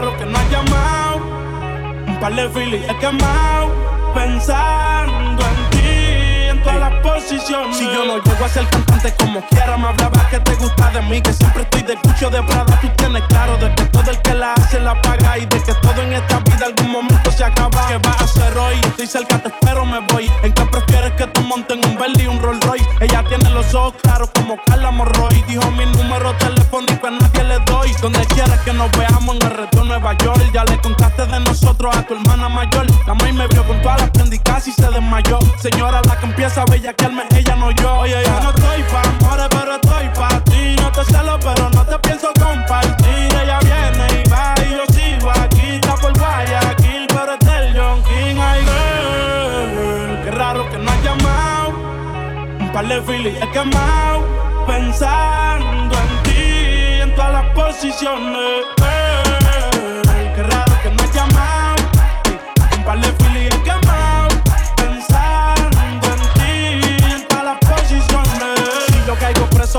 raro que no ha llamado. Un par de filis he quemado. Pensando en Si yo no llego a ser cantante como quiera, me hablaba que te gusta de mí. Que siempre estoy de cucho de Prada. Tú tienes claro de que todo el que la hace la paga. Y de que todo en esta vida algún momento se acaba. ¿Qué vas a hacer hoy? Estoy cerca, te espero, me voy. ¿En qué prefieres que te monten un Bentley y un Rolls Royce? Ella tiene los ojos claros como Carla Morroy. Dijo mi número telefónico a nadie le doy. Donde quieras que nos veamos en el reto Nueva York. Ya le contaste de nosotros a tu hermana mayor. La maíz me vio con todas las prendicas y se desmayó. Señora, la que empieza a bellaquearme, ella no yo. Oye, yo no estoy pa' amores, pero estoy pa' ti. No te celo, pero no te pienso compartir. Ella viene y va y yo sigo aquí. Está por Guayaquil, pero es del John King. Ay, girl, qué raro que no has llamado. Un par de filis he quemado. Pensando en ti, en todas las posiciones. Girl, qué raro que no has llamado. Un par de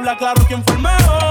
Habla claro quién fue el mejor.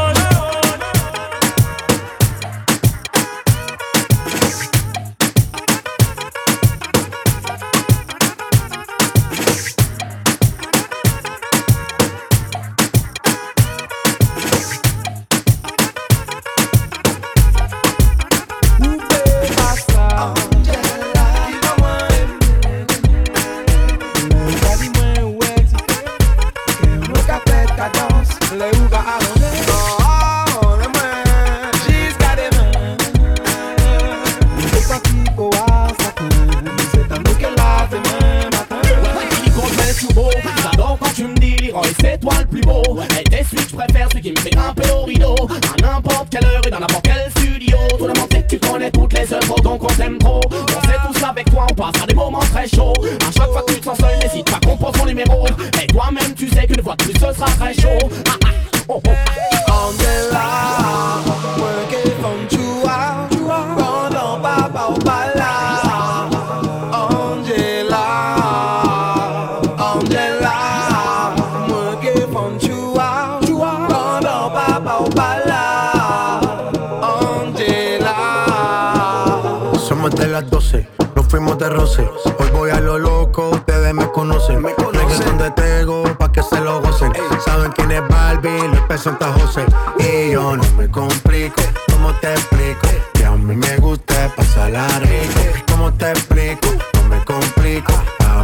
Roce. Hoy voy a lo loco, ustedes me conocen. Me conocen de Tego, pa' que se lo gocen. Saben quién es Barbie, les presenta José. Y yo no me complico, ¿cómo te explico? Que a mí me gusta pasarla rico. ¿Cómo te explico? No me complico.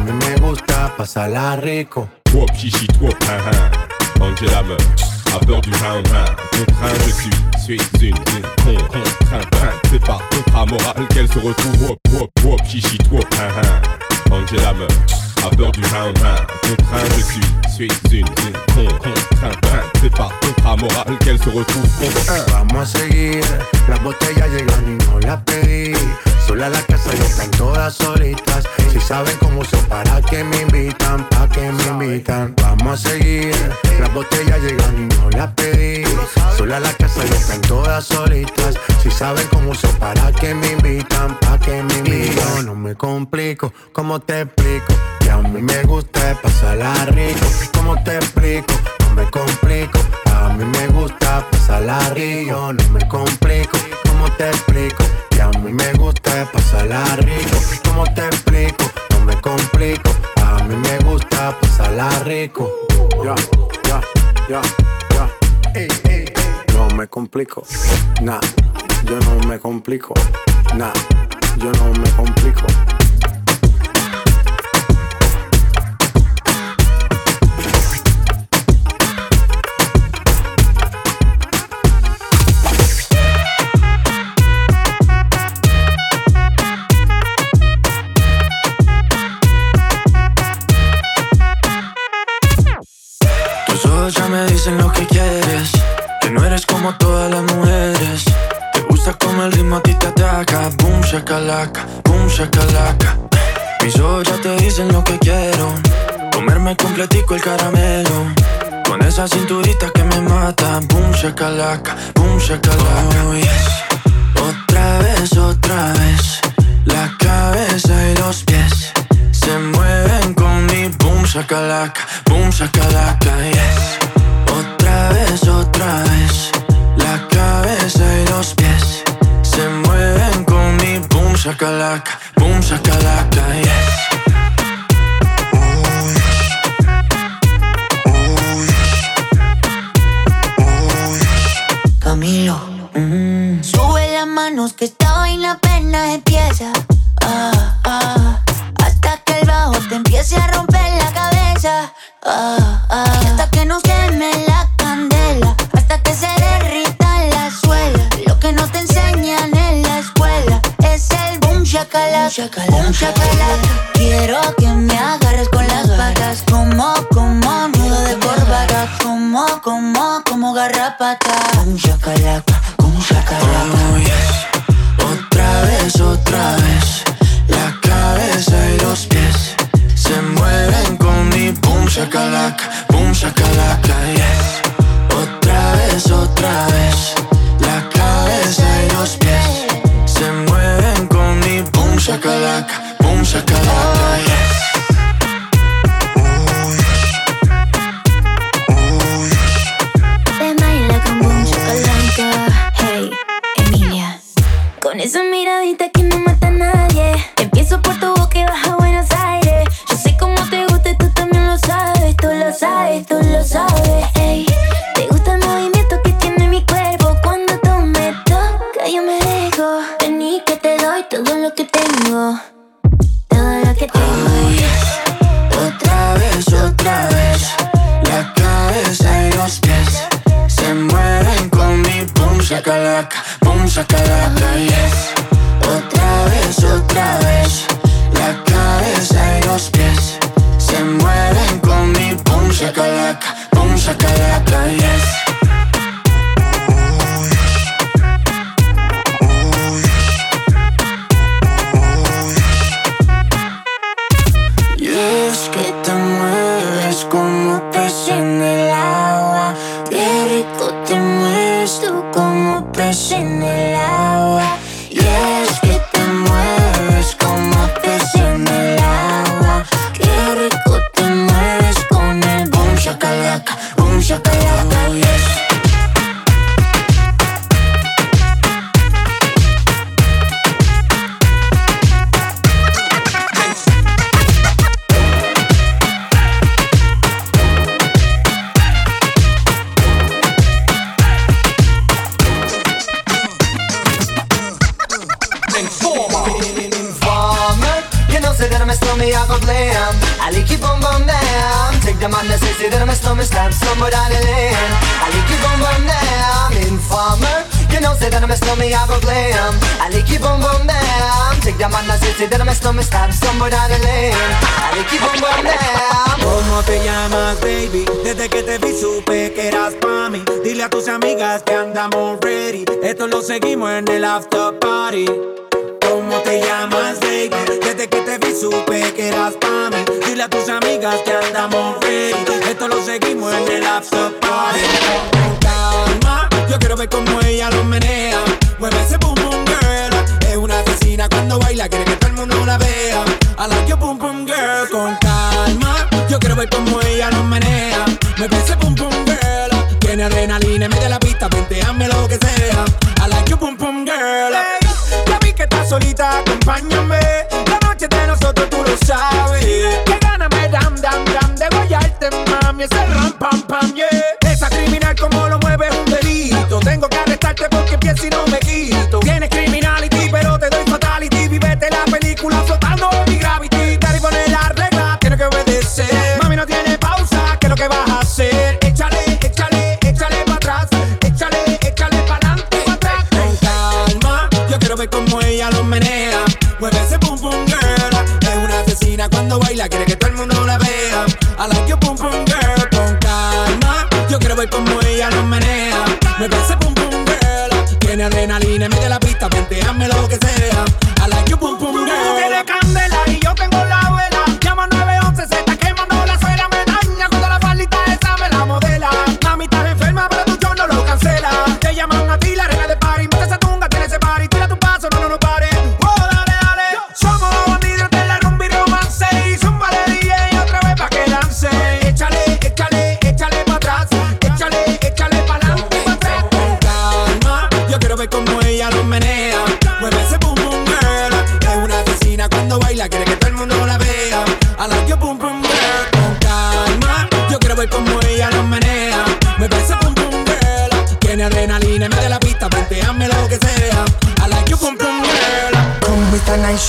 A mí me gusta pasarla rico. Trop chichi, trop hein hein. Angela meurt, a peur du hein hein. Contraint, je suis, suis une, une con, contraint, train. C'est par contrat moral qu'elle se retrouve. Wop, wop, wop, chichi, trop hein hein. Angela meurt, a peur du round round. Contraint, je suis, suis une, une con, contrainte, C'est pas contrat moral qu'elle se retrouve un. Vamos a seguir, las botellas llegan y no las pedí. Sola la casa y están todas solitas. Si saben cómo son, para que me invitan, pa' que me invitan. Vamos a seguir, las botellas llegan y no las pedí. Sola la casa y están todas solitas. Si saben cómo son, para que me invitan, pa' que me invitan. no me complico, ¿cómo te explico? Que a mí me gusta pasarla rico. ¿Cómo te explico? Me complico. A mí me gusta pasarla rico. No me complico, ¿cómo te explico? a mí me gusta pasarla rico. ¿Cómo te explico? No me complico. A mí me gusta pasarla rico. Ya, ya, ya, ya. No me complico. Nah, yo no me complico. Nah, yo no me complico. Ya me dicen lo que quieres. Que no eres como todas las mujeres. Te gusta como el ritmo a ti te ataca. Boom shakalaka, boom shakalaka. Mis ojos ya te dicen lo que quiero. Comerme completico el caramelo. Con esa cinturita que me mata. Boom shakalaka, boom shakalaka. Oh, Otra vez, otra vez. La cabeza y los pies se mueven con mi boom shakalaka, boom shakalaka, yes. Otra vez, otra vez, la cabeza y los pies se mueven con mi boom shakalaka, boom shakalaka, yes. Camilo, mm. sube las manos que esta vaina apenas empieza. Ah, ah te empiece a romper la cabeza. Ah, ah. hasta que nos queme la hasta que se derrita la suela. Lo que no te enseñan en la escuela es el boom shakalaka, boom shakalaka. Quiero que me agarres con las patas, como, como nudo de corbata, como, como, como garrapata. Shakalaka, boom shakalaka.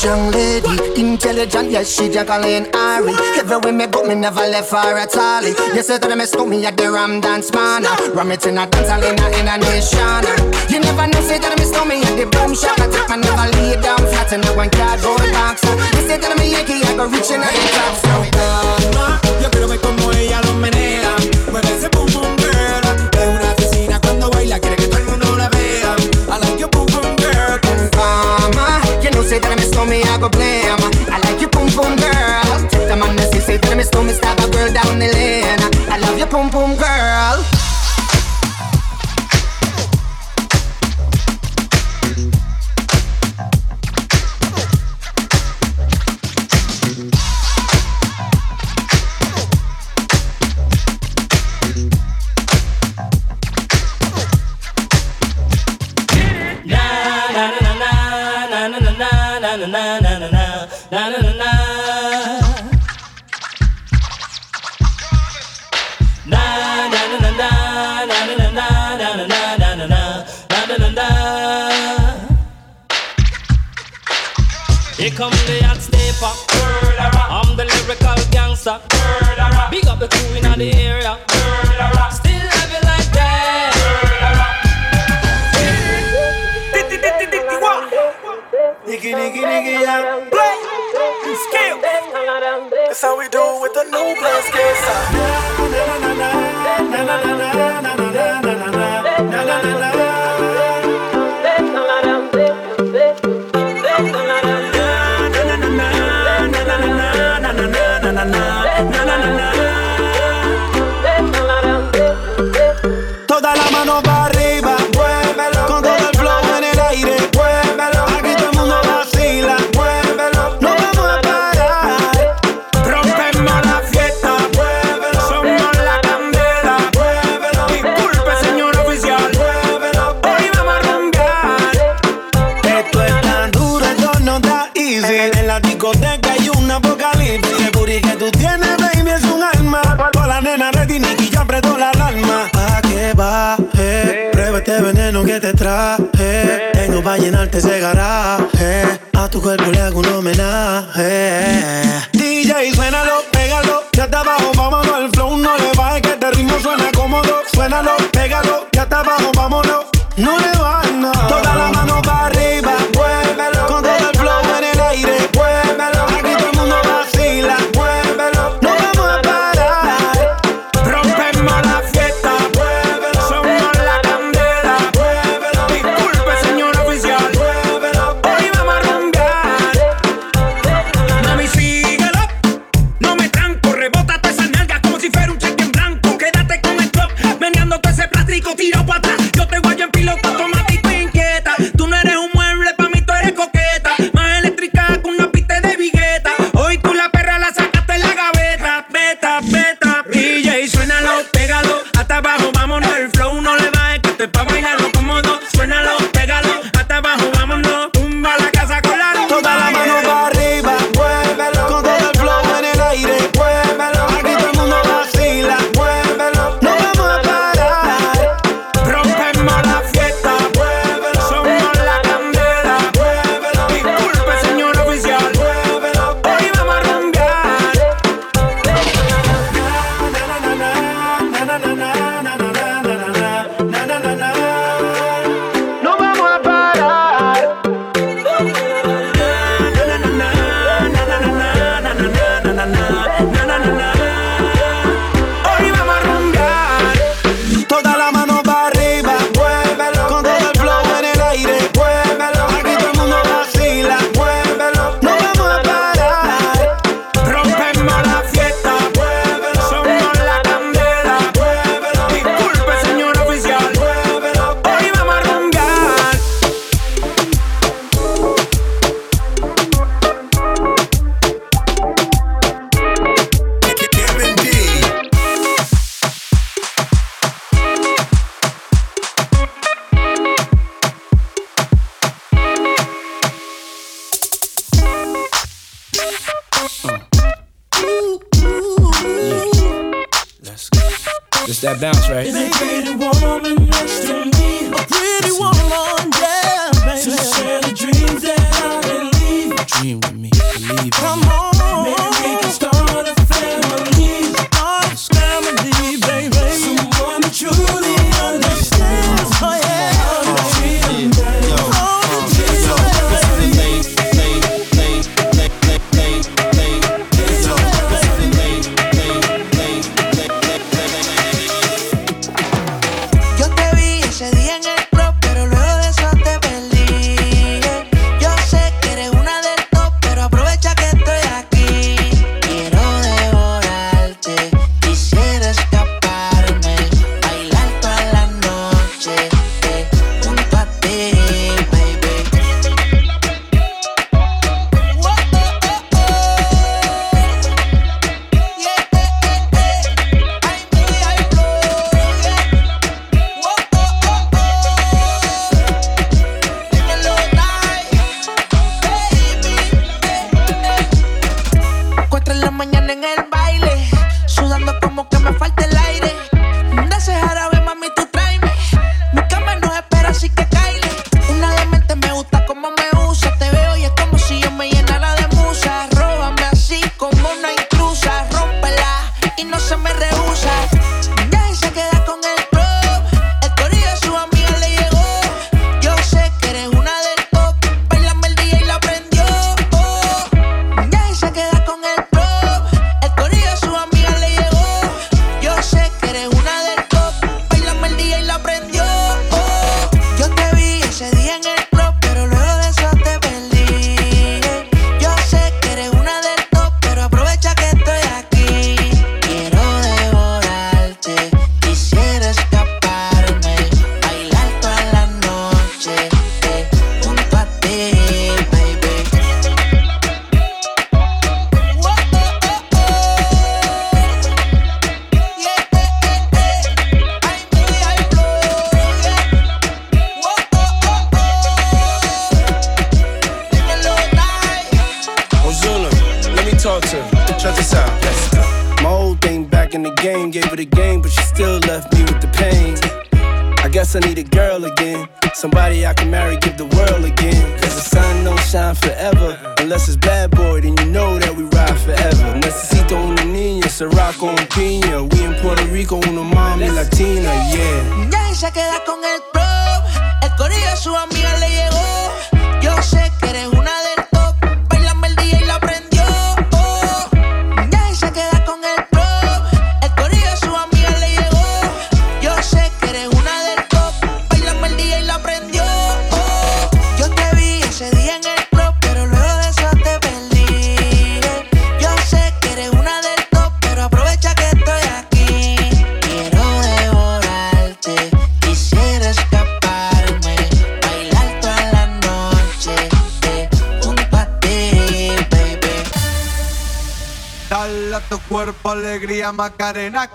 Young lady, intelligent, yes, she juggling Ari. Everywhere me go, me never left her at all. You said that me, stole me at the Ram Dance Man. Ram it in a dance, all in a, in a nation. You never know, say that I miss me at the boom shop. I take my never lay down flat in the one cardboard box. You say that me Yankee, I go reaching out the top. So, so me I go blame. I like your pum pum girl. Tell the man that say, say, tell me, slow me, stab a girl down the lane. I love your pum pum girl.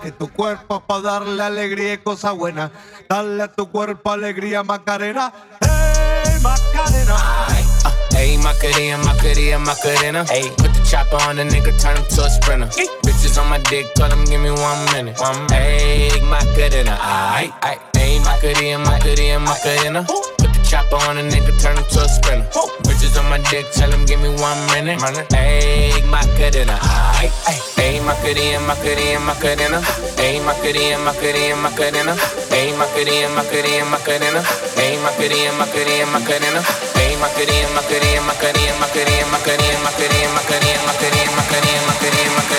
Que tu cuerpo para darle alegría y cosa buena. Dale a tu cuerpo alegría Macarena, hey Macarena. Hey, Macarena, Macarena, Macarena. Hey, put the chopper on the nigga, turn him to a sprinter. Bitches on my dick, tell him give me one minute. One. Hey, Macarena, aight. Hey, Macarena, Macarena, Macarena. Put the chopper on a nigga, turn him to a sprinter. On my dick, tell him give me one minute. Hey, Macarena. Hey, Macarena, Macarena, Macarena. Hey, Macarena, Macarena, Macarena. Hey, Macarena, Macarena, Macarena. Hey, Macarena, Macarena, Macarena. Hey, Macarena, Macarena. Macarena, Macarena, Macarena, Macarena, Macarena, Macarena, Macarena, Macarena, Macarena.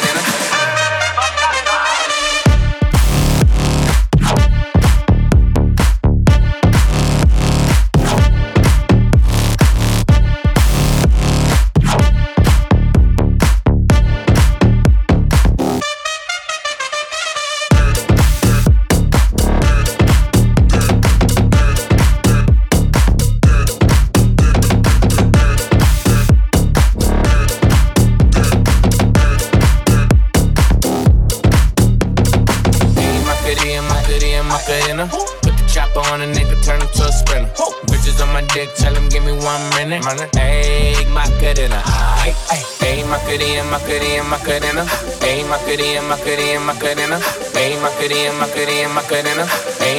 Macarena, Macarena, Macarena.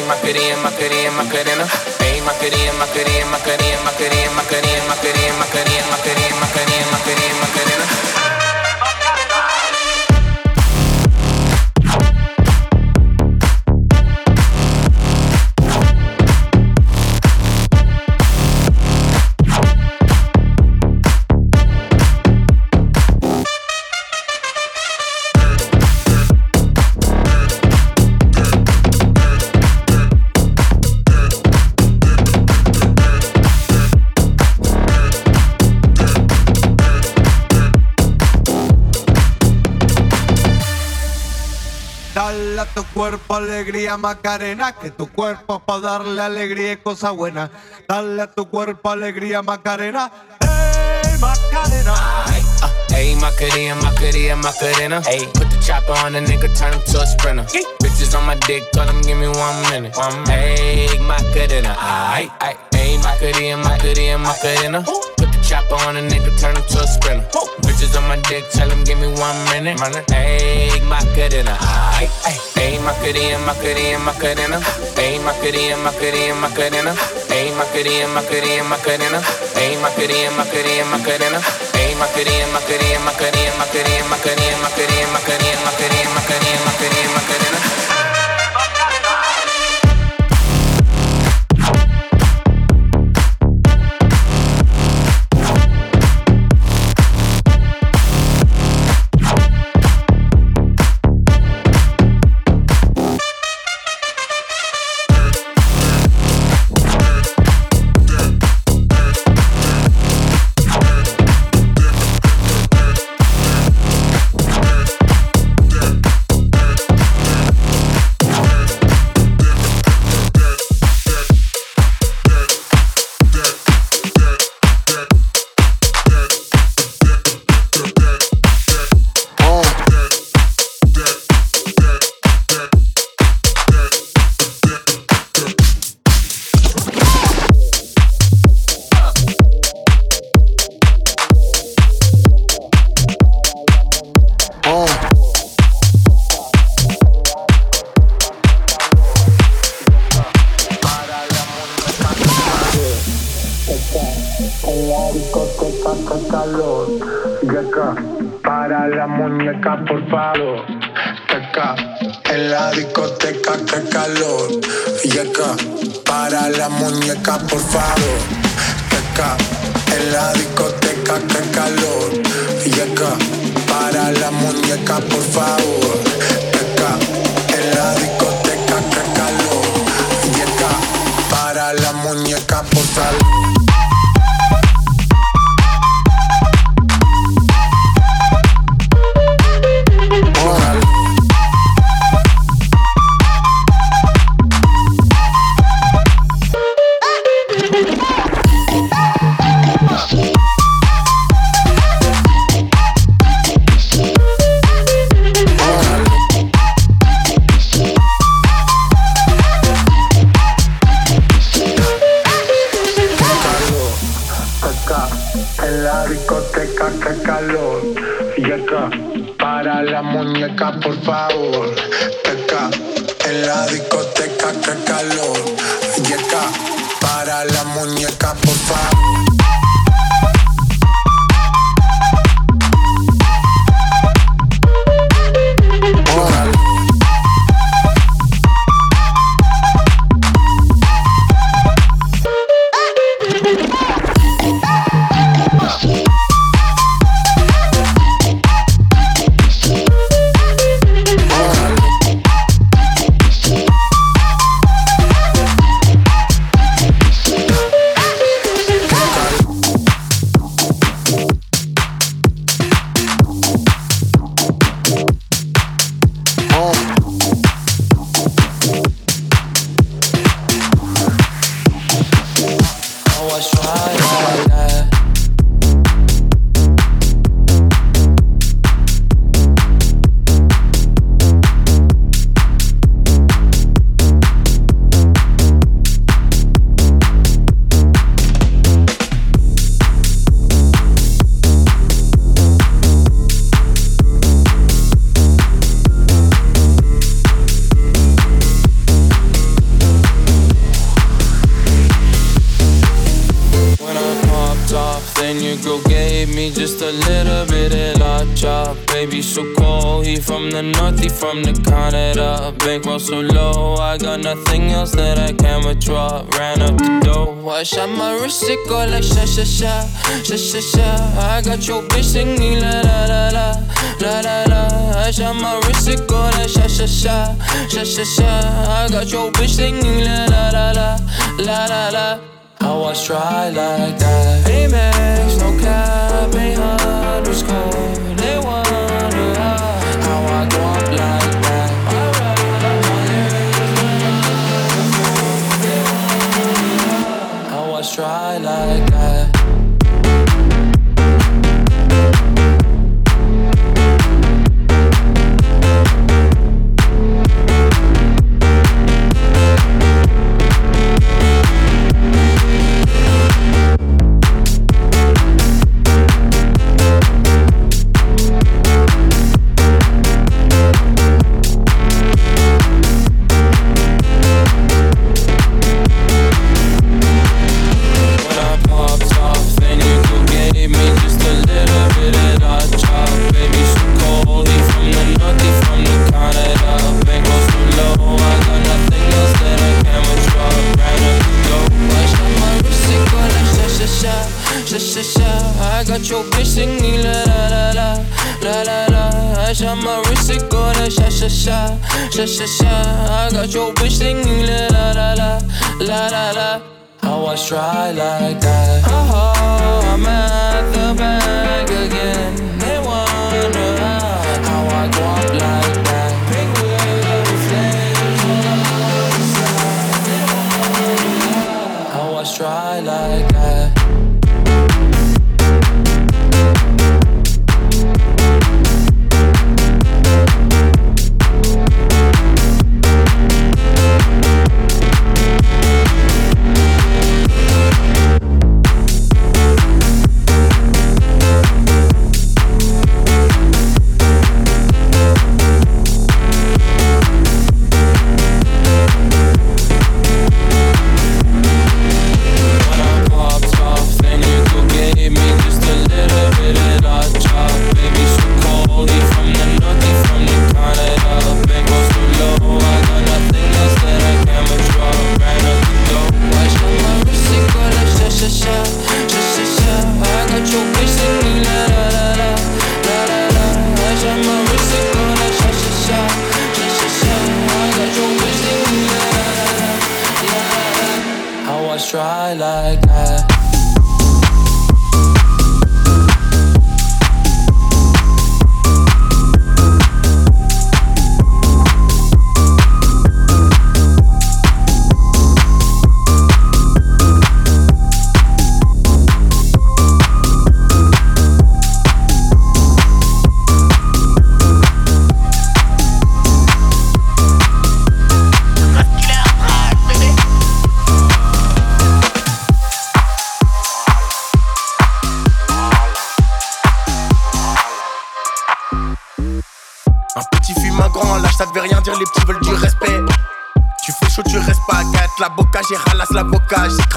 Macarena, Macarena, Macarena. Macarena, Macarena, Macarena, Dale a tu cuerpo alegría Macarena, que tu cuerpo para darle alegría y cosa buena. Dale a tu cuerpo alegría Macarena, hey Macarena. Hey, Macarena, Macarena, Macarena. Hey, put the chopper on the nigga, turn him to a sprinter. Bitches on my dick, tell him give me one minute. One minute. Hey, Macarena, aight, aight. Hey, Macarena, Macarena, Macarena. Chopper on a nigga, turn him to a sprinter. Bitches on my dick, tell him give me one minute. Hey, Macarena. Hey, Macarena, Macarena, Macarena. Hey, Macarena, Macarena, Macarena. Hey, Macarena, Macarena, Macarena. Hey, Macarena, Macarena, Macarena. Hey, Macarena, Macarena, Macarena, Macarena, Macarena, Macarena, Macarena, Macarena, Macarena, Macarena, Macarena.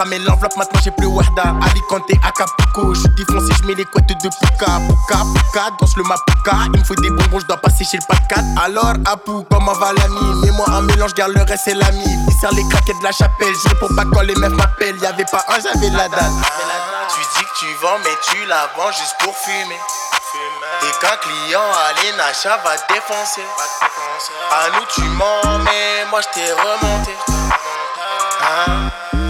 Cramé l'enveloppe, maintenant j'ai plus Wahda. Alicante, Acapulco. Je défoncé, je mets les couettes de Puka. Puka, Puka, danse le Mapuka. Il me faut des bonbons, je dois passer chez le pas 4. Alors, Apu, comment va l'ami? Mets-moi un mélange, garde le reste, c'est l'ami. Il sert les craquettes de la chapelle. Je pour pas quand les meufs m'appellent. Y'avait pas un, j'avais la dalle. Tu dis que tu vends, mais tu la vends juste pour fumer. Et qu'un client à Nacha va défoncer. À nous tu mens, mais moi je t'ai remonté. Hein?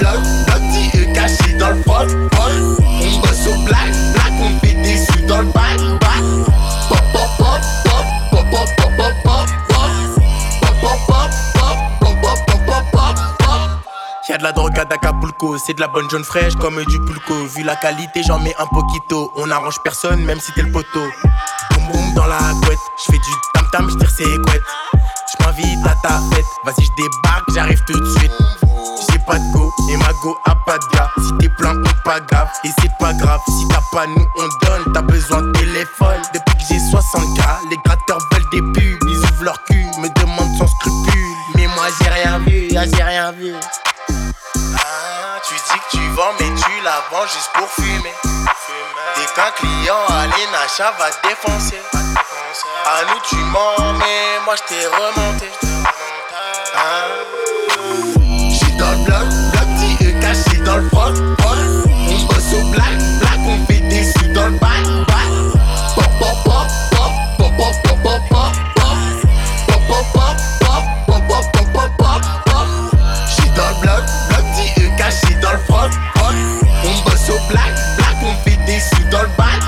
Bloc, bloc et caché dans le pot, On bosse au black, black, on fait des sous dans le bac, bac. Pop, pop, pop, pop, pop, pop, pop, pop, pop, pop, pop, pop, Y'a de la drogue à Acapulco, c'est de la bonne jaune fraîche comme du pulco. Vu la qualité, j'en mets un poquito. On arrange personne, même si t'es le poteau. Boum boum dans la couette, j'fais du tam tam, j'tire ses couettes. À ta fête, vas-y j'débarque, j'arrive tout de suite. J'ai pas de go et ma go a pas de gars. Si t'es plein, on pas grave et c'est pas grave. Si t'as pas, nous on donne. T'as besoin de téléphone. Depuis que j'ai 60K, les gratteurs veulent des pubs. Ils ouvrent leur cul, me demandent sans scrupule. Mais moi j'ai rien vu, ah, j'ai rien vu. Tu dis que tu vends, mais tu la vends juste pour fumer. Client à l'Enacha va défoncer. À nous, tu mens, mais moi je t'ai remonté. Hein? J'suis dans le bloc, bloc caché dans le froc. On bosse au black, black, on fait des dans le bac, Pop, dans le front, On bosse au black, black, on fait des dans le bac,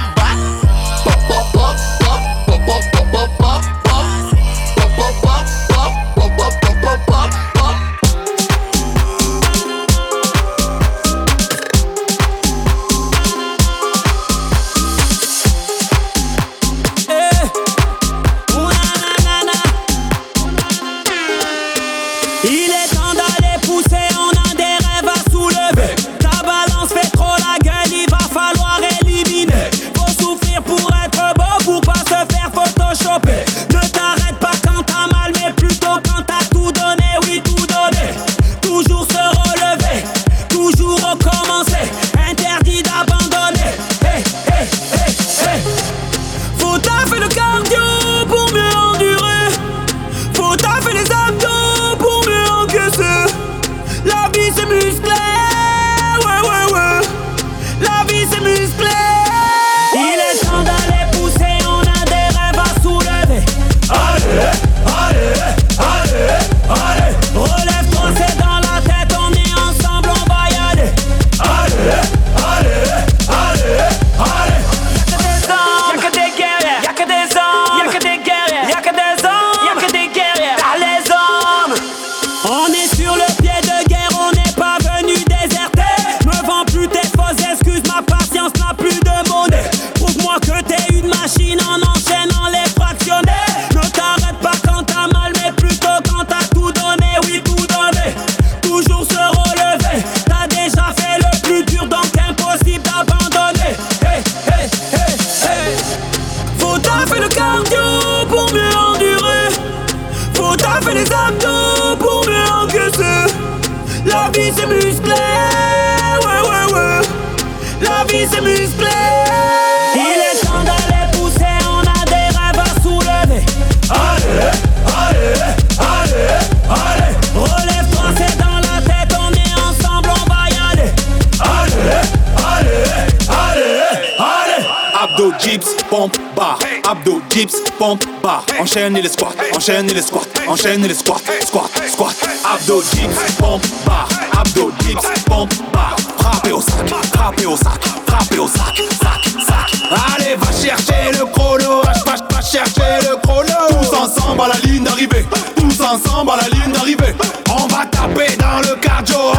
Enchaîne les squats, enchaîne les squats, enchaîne les squats, squat, squat. Abdo, dips, pompe, bar. Abdo, dips, pompe, bar. Frappez au sac, frappez au sac, frappez au sac, sac, sac. Allez, va chercher le chrono, va, va chercher le chrono. Tous ensemble à la ligne d'arrivée, tous ensemble à la ligne d'arrivée. On va taper dans le cardio,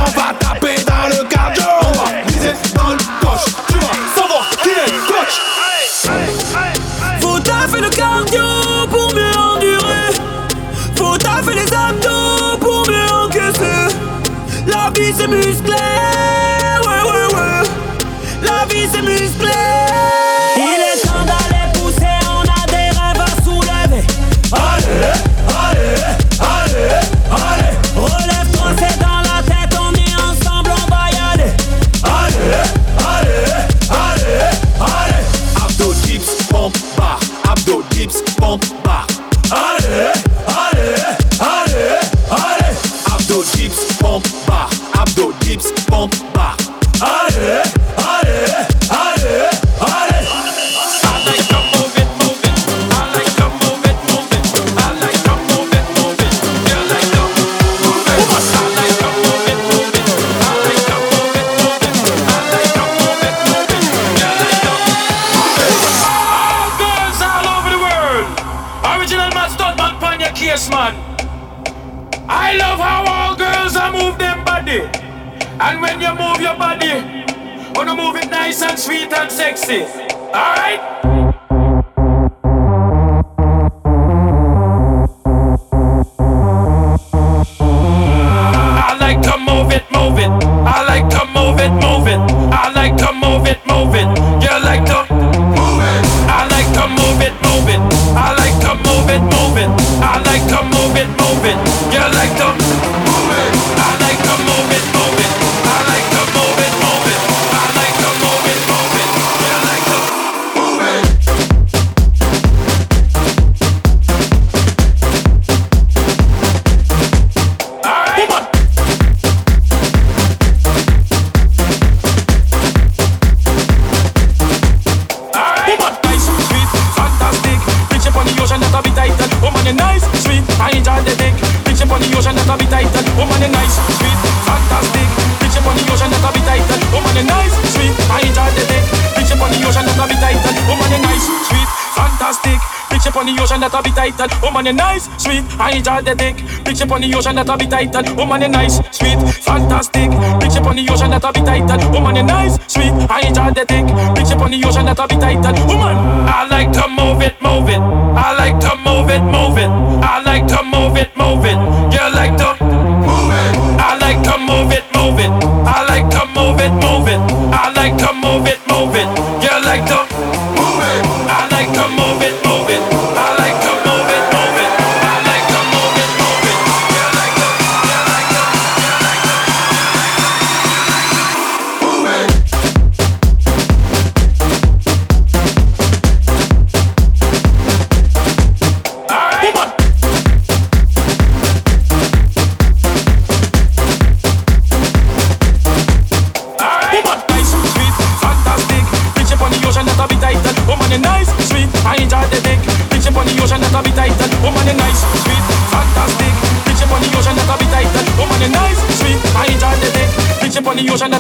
Be bit title. Oh man, you nice, sweet. I enjoy the dick. Picture on the ocean that'll be title. Oh man, you nice, sweet, fantastic. Picture on the ocean that'll be title. Oh man, you nice, sweet. I enjoy the dick. Picture on the ocean that a bit title. Oh man, I like to move it, move it. I like to move it, move it. I like to move it, move it. You like to move it. I like to move it, move it. I like to move it, move it. I like to move it.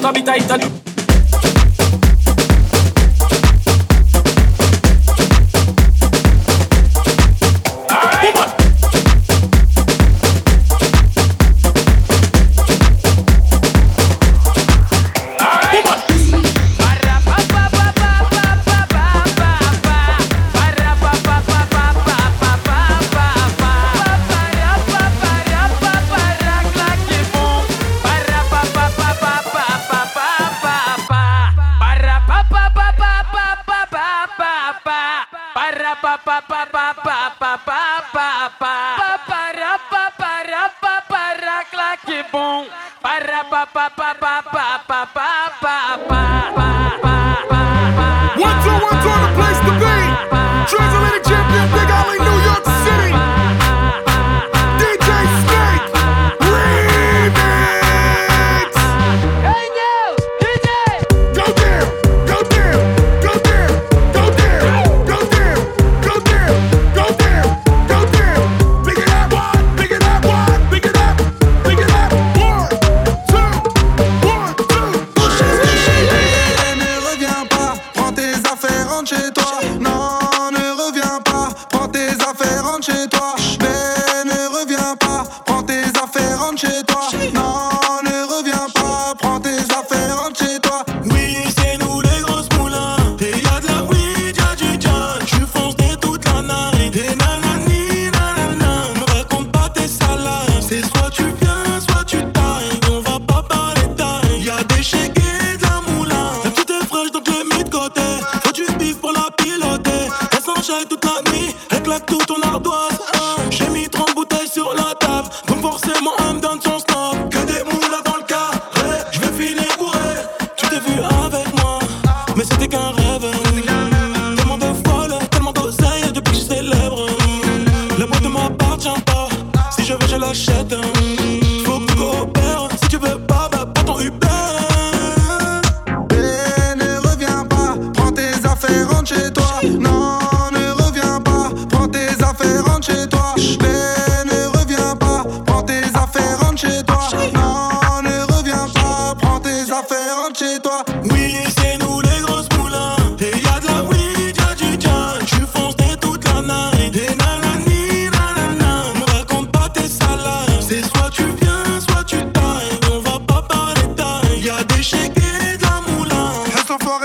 Tutta vita italiana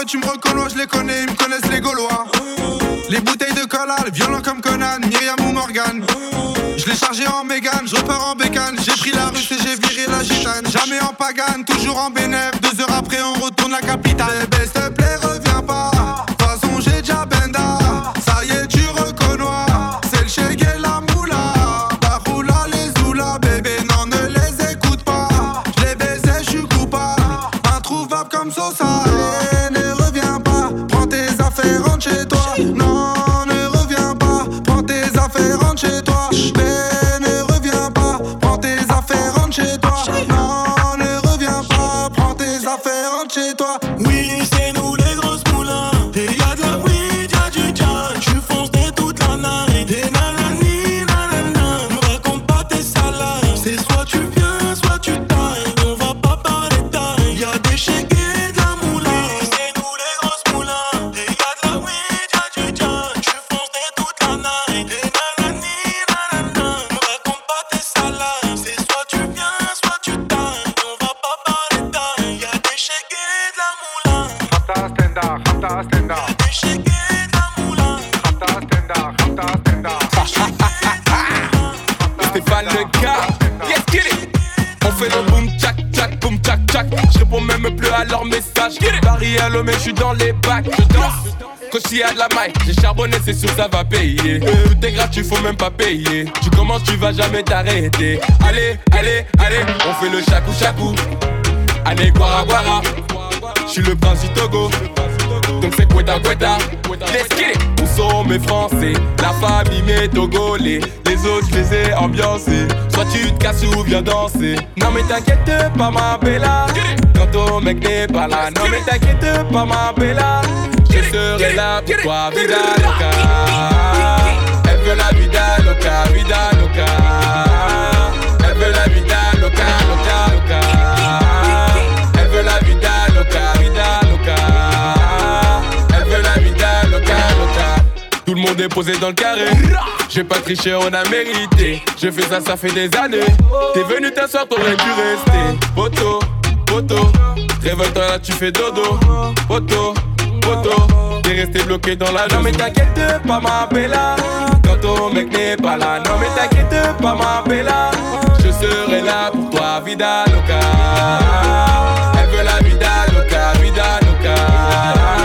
tu me reconnais, je les connais, ils me connaissent les Gaulois. Les bouteilles de collal, violent comme Conan, Myriam ou Morgan. Je l'ai chargé en mégane, je repars en bécane. J'ai pris la russe et j'ai viré la gitane. Jamais en pagane, toujours en bénéf. Deux heures après, on retourne la capitale. S'il te plaît, reviens de la maille, j'ai charbonné, c'est sûr ça va payer. Tout est gratuit, faut même pas payer. Tu commences, tu vas jamais t'arrêter. Allez, allez, allez, on fait le chacou chacou. Allez, guara guara. Je suis le prince du Togo. Donc c'est Kweta Kweta. Let's get it. Où sont mes Français? La famille mes Togolais. Les autres, je les ai ambiancés. Soit tu te casses ou viens danser. Non mais t'inquiète pas, ma bella. Quand ton mec n'est pas là. Non mais t'inquiète pas, ma bella. Je serai là pour toi, vida loca. Elle veut la vida loca, vida loca. Elle veut la vida loca, loca, loca. Elle veut la vida loca, vida loca. Elle veut la vida loca, loca. Tout le monde est posé dans le carré. J'ai pas triché, on a mérité. Je fais ça, ça fait des années. T'es venu t'asseoir, t'aurais dû rester. Poto, poto. Réveille-toi là, tu fais dodo. Poto, T'es resté bloqué dans la Non mais t'inquiète pas ma bella. Quand ton mec n'est pas là Non mais t'inquiète pas ma bella. Je serai là pour toi vida loca. Elle veut la vida loca, vida loca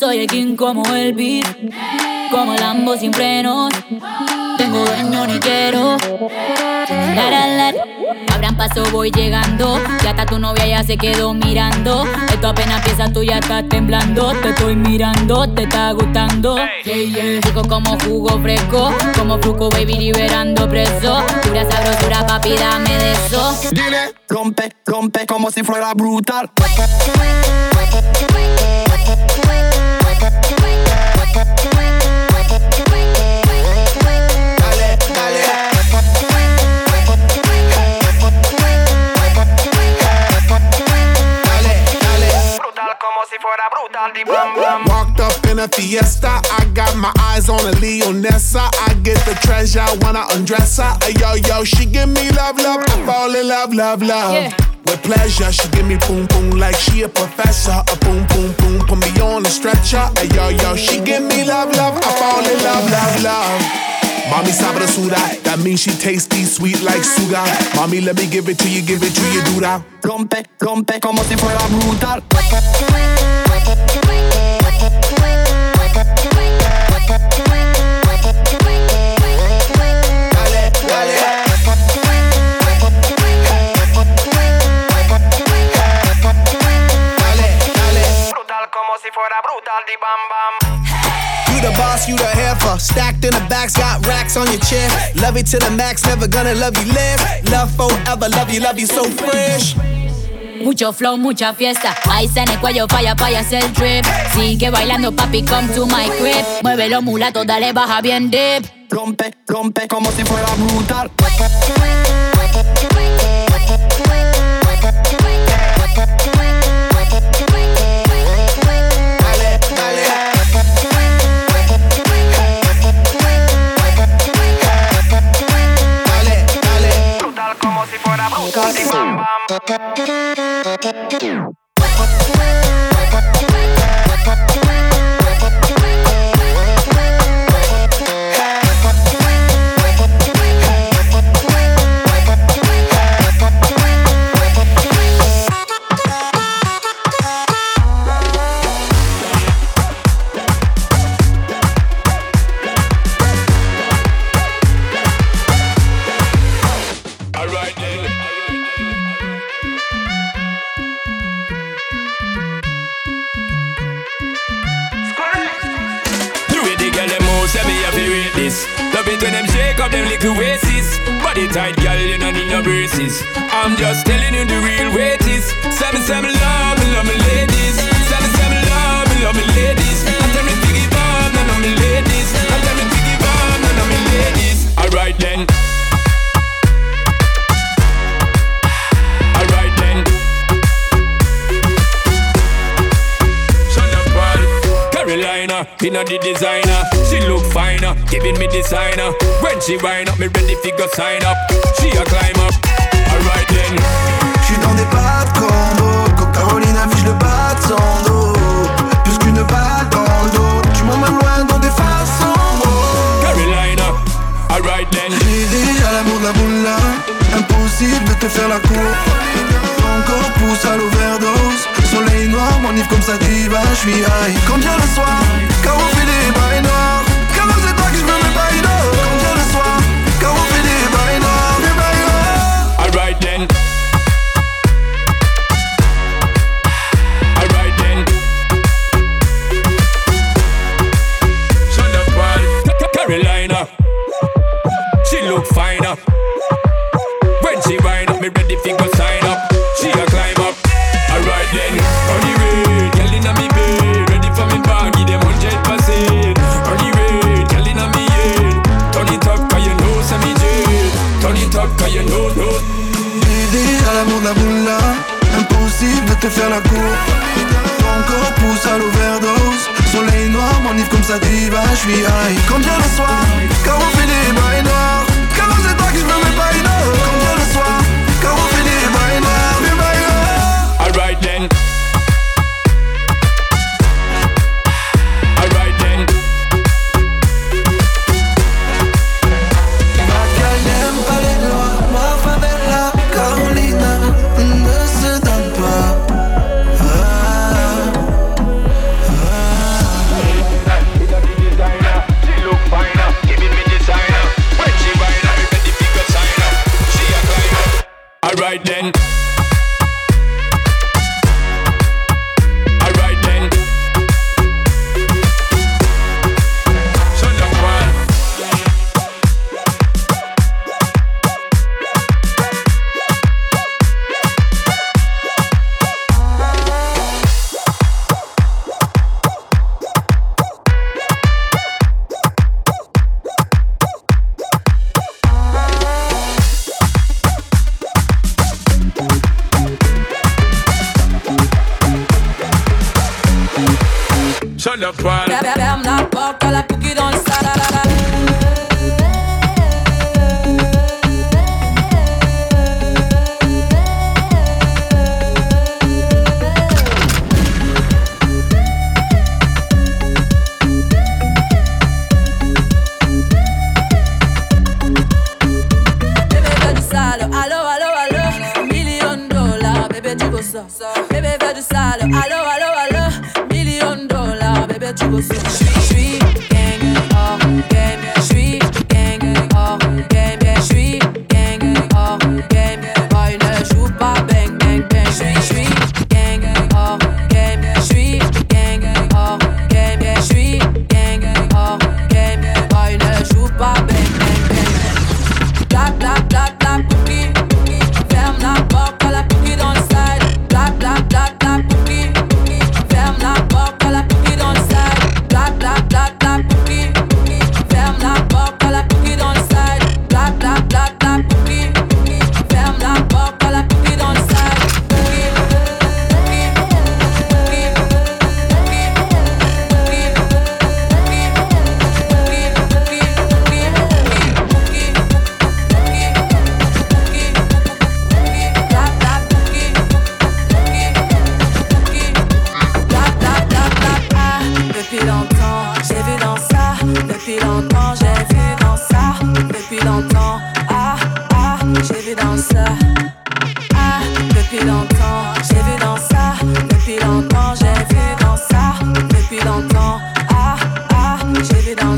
Soy el king como el beat, como Lambo sin frenos. Tengo dueño ni quiero. La la la. Abran paso, voy llegando. Ya hasta tu novia ya se quedó mirando. Esto apenas empieza, tú ya estás temblando. Te estoy mirando, te está gustando. Yeah, yeah. Rico como jugo fresco, como fruco baby liberando preso. Pura sabrosura, papi, dame de eso. Dile, rompe, rompe como si fuera brutal. Walked up in a fiesta, I got my eyes on a Leonessa. I get the treasure, when I undress her. Ay, yo, yo, she give me love, love. I fall in love, love, love. Yeah. With pleasure, she give me boom, boom, like she a professor. A boom, boom, boom, put me on a stretcher. Ay, yo, yo, she give me love, love. I fall in love, love, love. Mommy sabrosura, that means she tasty, sweet like sugar. Mommy, let me give it to you, give it to you, do that. Rompe, rompe como si fuera brutal. You the boss, you the heifer. Stacked in the backs, got racks on your chest. Love you to the max, never gonna love you less. Love forever, love you, love you so fresh. Mucho flow, mucha fiesta. Ahí en el cuello, falla, falla, es el drip. Sigue bailando, papi, come to my crib. Muévelo, mulato, dale, baja bien dip. Rompe, rompe como si fuera brutal. como si fuera bam, bam, bam. up them little waist Body tight, girl, you don't need no braces. I'm just telling you the real way it is. Seven, seven, love, me love me ladies. Seven, seven, love, me love me ladies. I tell me to give up, none of me ladies. I tell me to give up, none of me ladies. Alright then. me not the designer. She look finer, giving me designer. When she wind up, me ready figure sign up. She a climb up. Alright then. Je suis dans des bas de condo, quand Caroline affiche le bas de son dos. Plus qu'une balle dans le dos, tu m'emmènes loin dans des façons. Oh. Carolina, alright then. J'ai déjà l'amour de la boule impossible de te faire la cour encore pousse à l'overdose Soleil noir m'enivre comme ça diva, je suis high Comme bien le soir pensativa, je suis high. Combien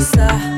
dançar.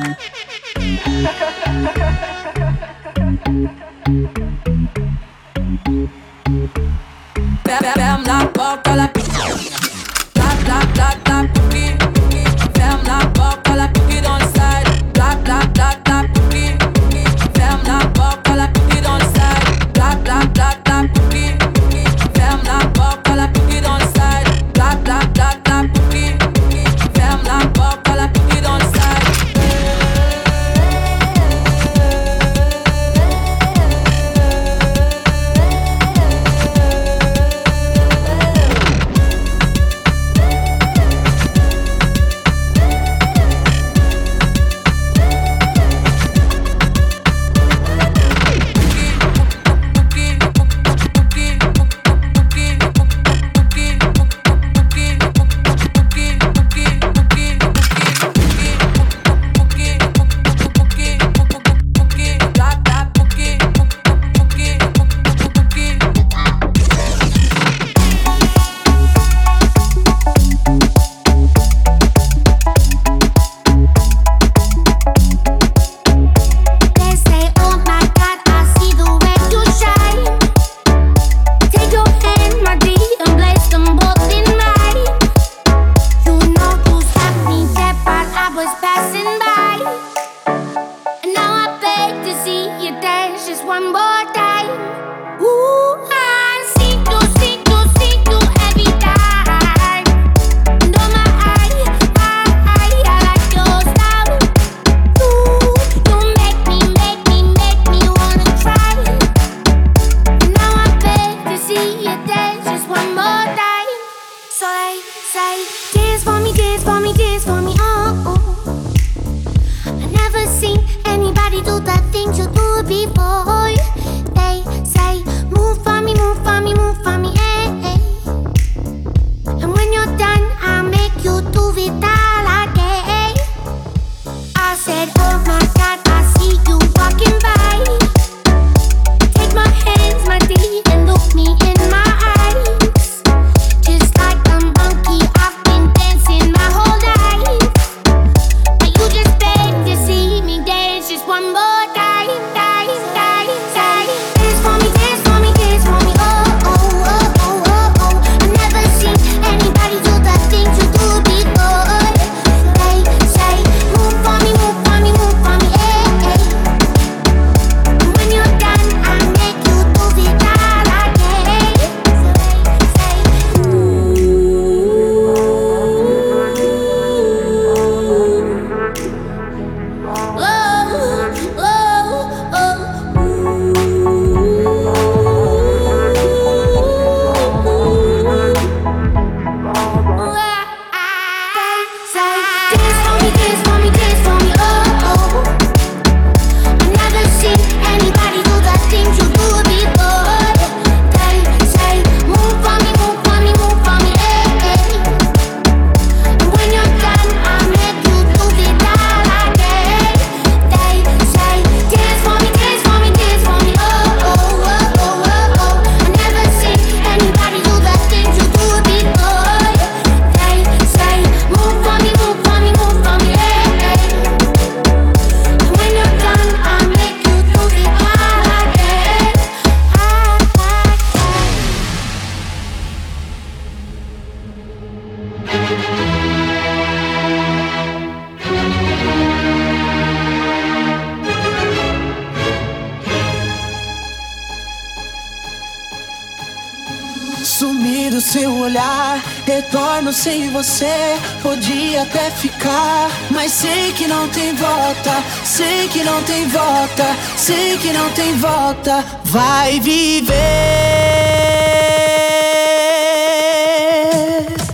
Sem você podia até ficar. Mas sei que não tem volta, sei que não tem volta, sei que não tem volta. Vai viver.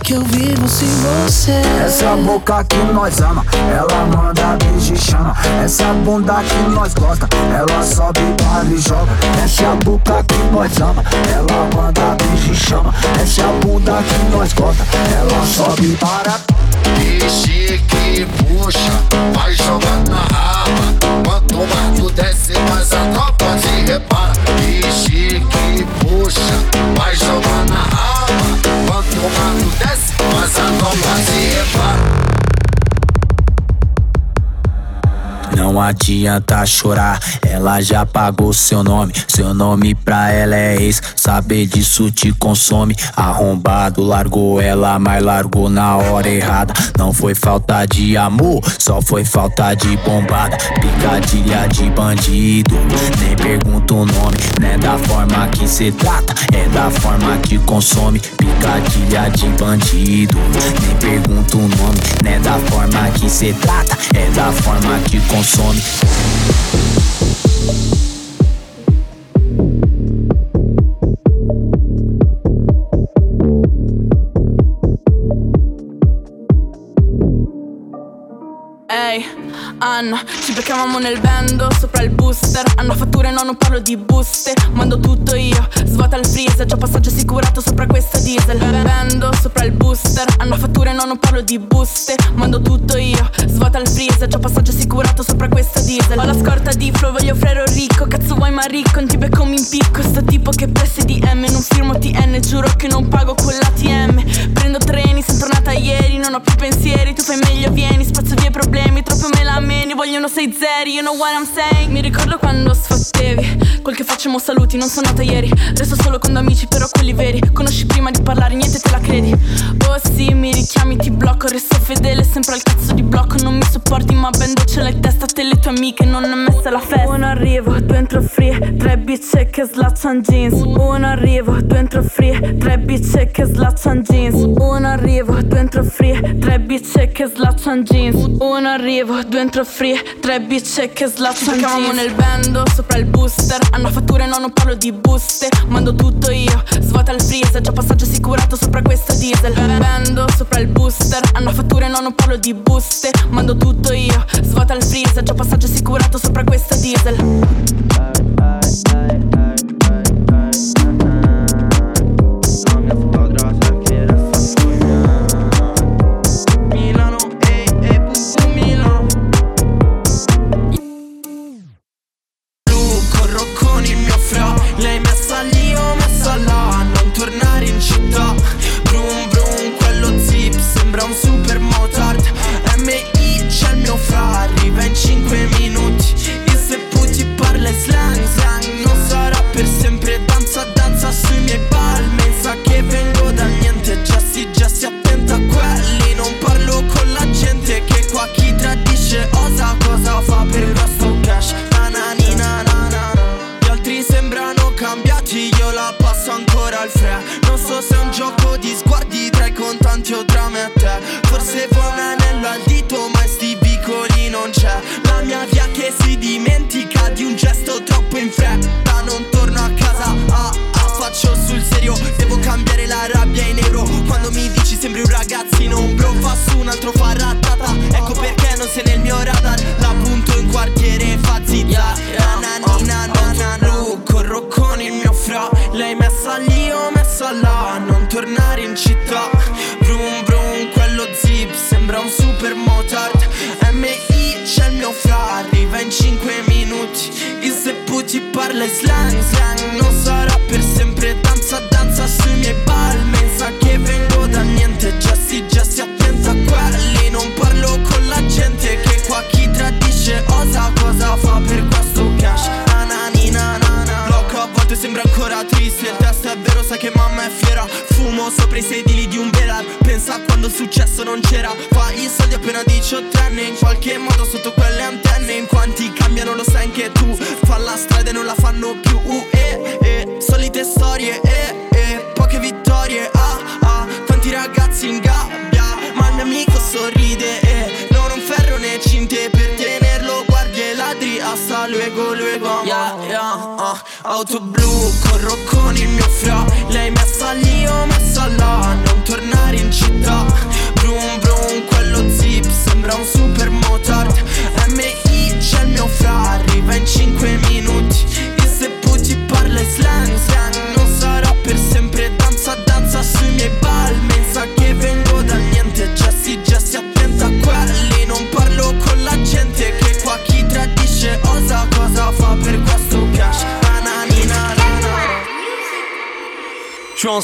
Que eu vivo sem você. Essa boca que nós ama, ela manda beijo e chama. Essa bunda que nós gosta, ela sobe, para e joga. Essa boca que nós ama, ela manda beijo e chama. Essa bunda que nós gosta, ela sobe para. Vixe que puxa, vai jogando na raba. Quanto mais tu desce, mais a tropa se repara. Vixe my see it. I Não adianta chorar, ela já pagou seu nome. Seu nome pra ela é ex, saber disso te consome. Arrombado, largou ela, mas largou na hora errada. Não foi falta de amor, só foi falta de bombada. Picadilha de bandido, nem pergunta o nome. Não é da forma que cê trata, é da forma que consome. Picadilha de bandido, nem pergunta o nome. Não é da forma que cê trata, é da forma que consome one. Anna Ci becchiamo nel bando, sopra il booster. Hanno fatture, no, non parlo di buste. Mando tutto io, svuota il freezer. Già passaggio assicurato sopra questa diesel. Bando, sopra il booster. Hanno fatture, no, non parlo di buste. Mando tutto io, svuota il freezer. Già passaggio assicurato sopra questa diesel. Ho la scorta di flow, voglio frero ricco. Cazzo vuoi ma ricco, non ti becco mi impicco. Sto tipo che presse di M Non firmo TN, giuro che non pago con l'ATM Prendo treni, sono tornata ieri. Non ho più pensieri, tu fai meglio, vieni. Spazzo via i problemi, troppo me la meni Vogliono sei zeri, you know what I'm saying? Mi ricordo quando sfottevi Quel che facciamo saluti, non sono nata ieri. Resto solo con amici, però quelli veri. Conosci prima di parlare, niente te la credi. Oh sì, mi richiami, ti blocco. Resto fedele, sempre al cazzo di blocco. Non mi sopporti, ma ben ce l'hai testa Te le tue amiche, non è messa la festa. Uno arrivo, due entro free Tre bitch che slaccian jeans. Uno arrivo, due entro free Tre bitch che slaccian jeans. Uno arrivo, due entro free Tre bitch che slaccian jeans. Uno arrivo, due entro free Tre bitch che slaccian jeans. Ci nel bando, sopra il booster. Hanno fatture, no, non parlo di buste. Mando tutto io, svuota il freezer. Già passaggio assicurato sopra questo diesel. Bando, sopra il booster. Hanno fatture, no, non parlo di buste. Mando tutto io, svuota il freezer. Già passaggio assicurato sopra questo diesel là, non tornare in città. Brum brum, quello zip sembra un sogno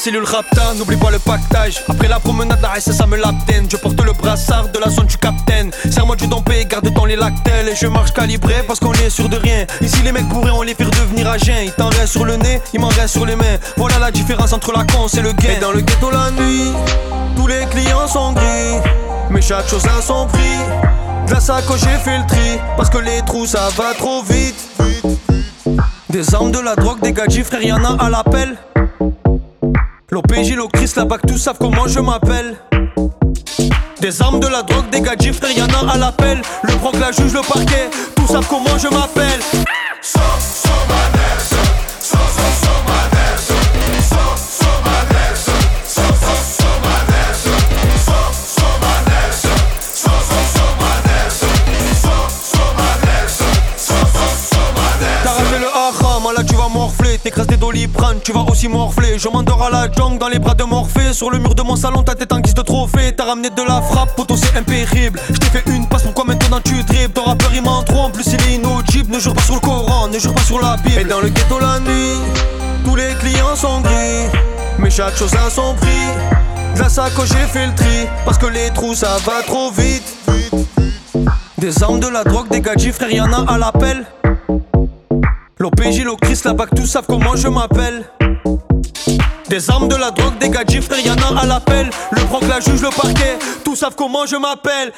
cellule rapta, n'oublie pas le pactage. Après la promenade, la ça me l'abdène. Je porte le brassard de la zone du capitaine. Serre-moi du dompé, garde dans les lactelles. Et je marche calibré parce qu'on est sûr de rien. Ici, les mecs pourraient on les faire devenir à Il t'en reste sur le nez, il m'en reste sur les mains. Voilà la différence entre la con et le gain. Et dans le ghetto la nuit, tous les clients sont gris. Mais chaque chose a son prix. De la sacoche, j'ai fait le tri. Parce que les trous, ça va trop vite. Des armes, de la drogue, des gadgets, frère, y'en a à l'appel. L'OPJ, l'Ocris, la BAC, tous savent comment je m'appelle. Des armes, de la drogue, des gadgets, frère, y'en à l'appel. Le broc, la juge, le parquet, tous savent comment je m'appelle. Tu vas aussi morfler. Je m'endors à la jungle dans les bras de Morphée. Sur le mur de mon salon, ta tête en guise de trophée. T'as ramené de la frappe, poteau, c'est impérible. Je t'ai fait une passe, pourquoi maintenant tu dribbles Ton rappeur il m'en en plus il est inaudible. Ne jure pas sur le Coran, ne jure pas sur la Bible. Et dans le ghetto la nuit, tous les clients sont gris. Mais chaque chose a son prix. De la sacoche, j'ai fait le tri. Parce que les trous ça va trop vite. Des armes, de la drogue, des gadgets, frère, y'en a à l'appel. L'OPJ, l'OCRIS, la BAC, tous savent comment je m'appelle. Des armes, de la drogue, des gadgets, frère, y'en à l'appel. Le proc, la juge, le parquet, tous savent comment je m'appelle.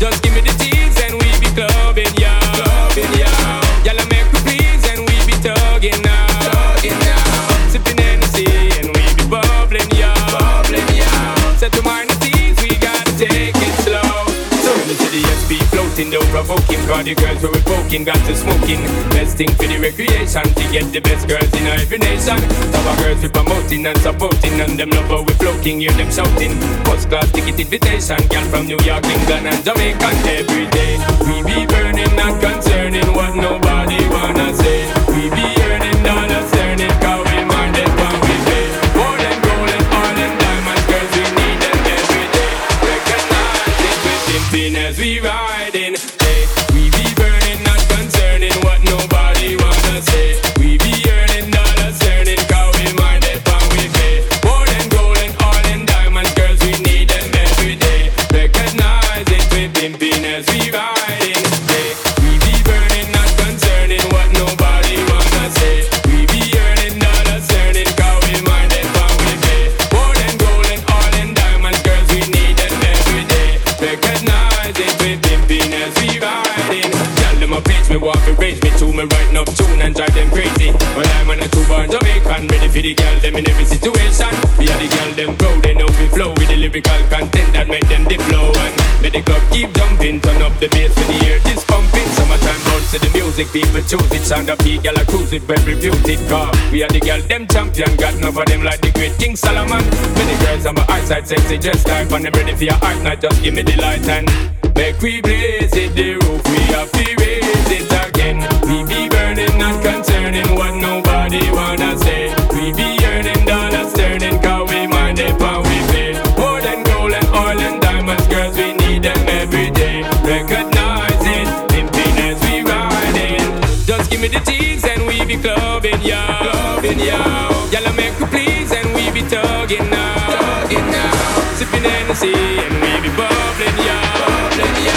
Just give me the no provoking. Cause the girls were poking, got to smoking. Best thing for the recreation to get the best girls in every nation. Top of girls we promoting and supporting, and them love we floating, hear them shouting. First class ticket invitation, girl from New York, England, and Jamaica every day. We be burning, not concerning what nobody wanna say. choose it. Sound up, girl, I cruise it, but beautiful car. We are the girl, them champion. Got none of them like the great King Solomon. Many girls on my eyesight, sexy, just like when I'm ready for your art. Now just give me the light and make we blaze it. The roof we are furious. loving ya, loving you. Y'all make you please and we be talking now, tugging now. Sipping Hennessy and we be bubbling ya, bubbling ya.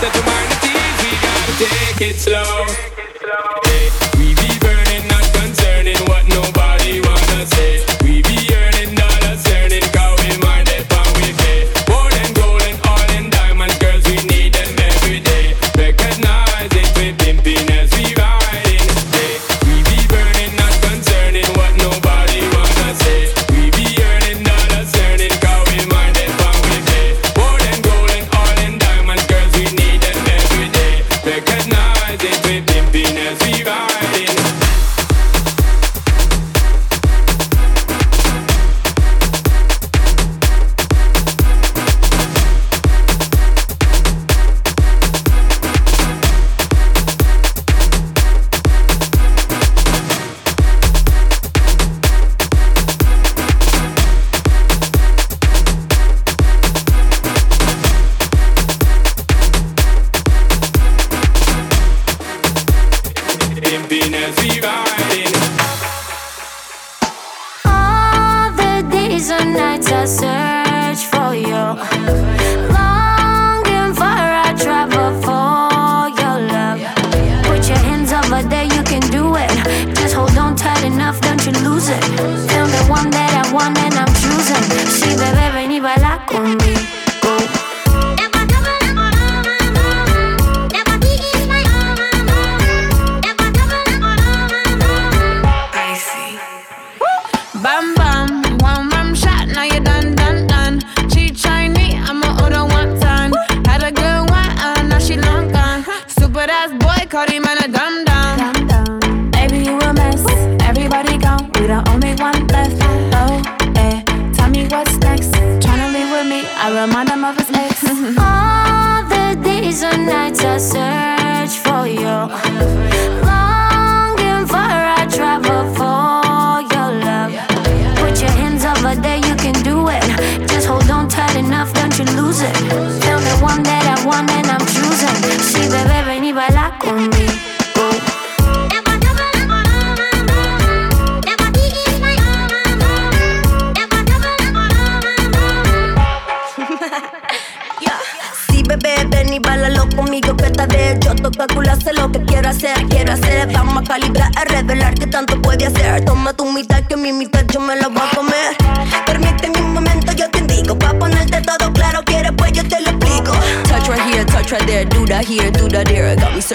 Set your mind at ease, we gotta take it slow.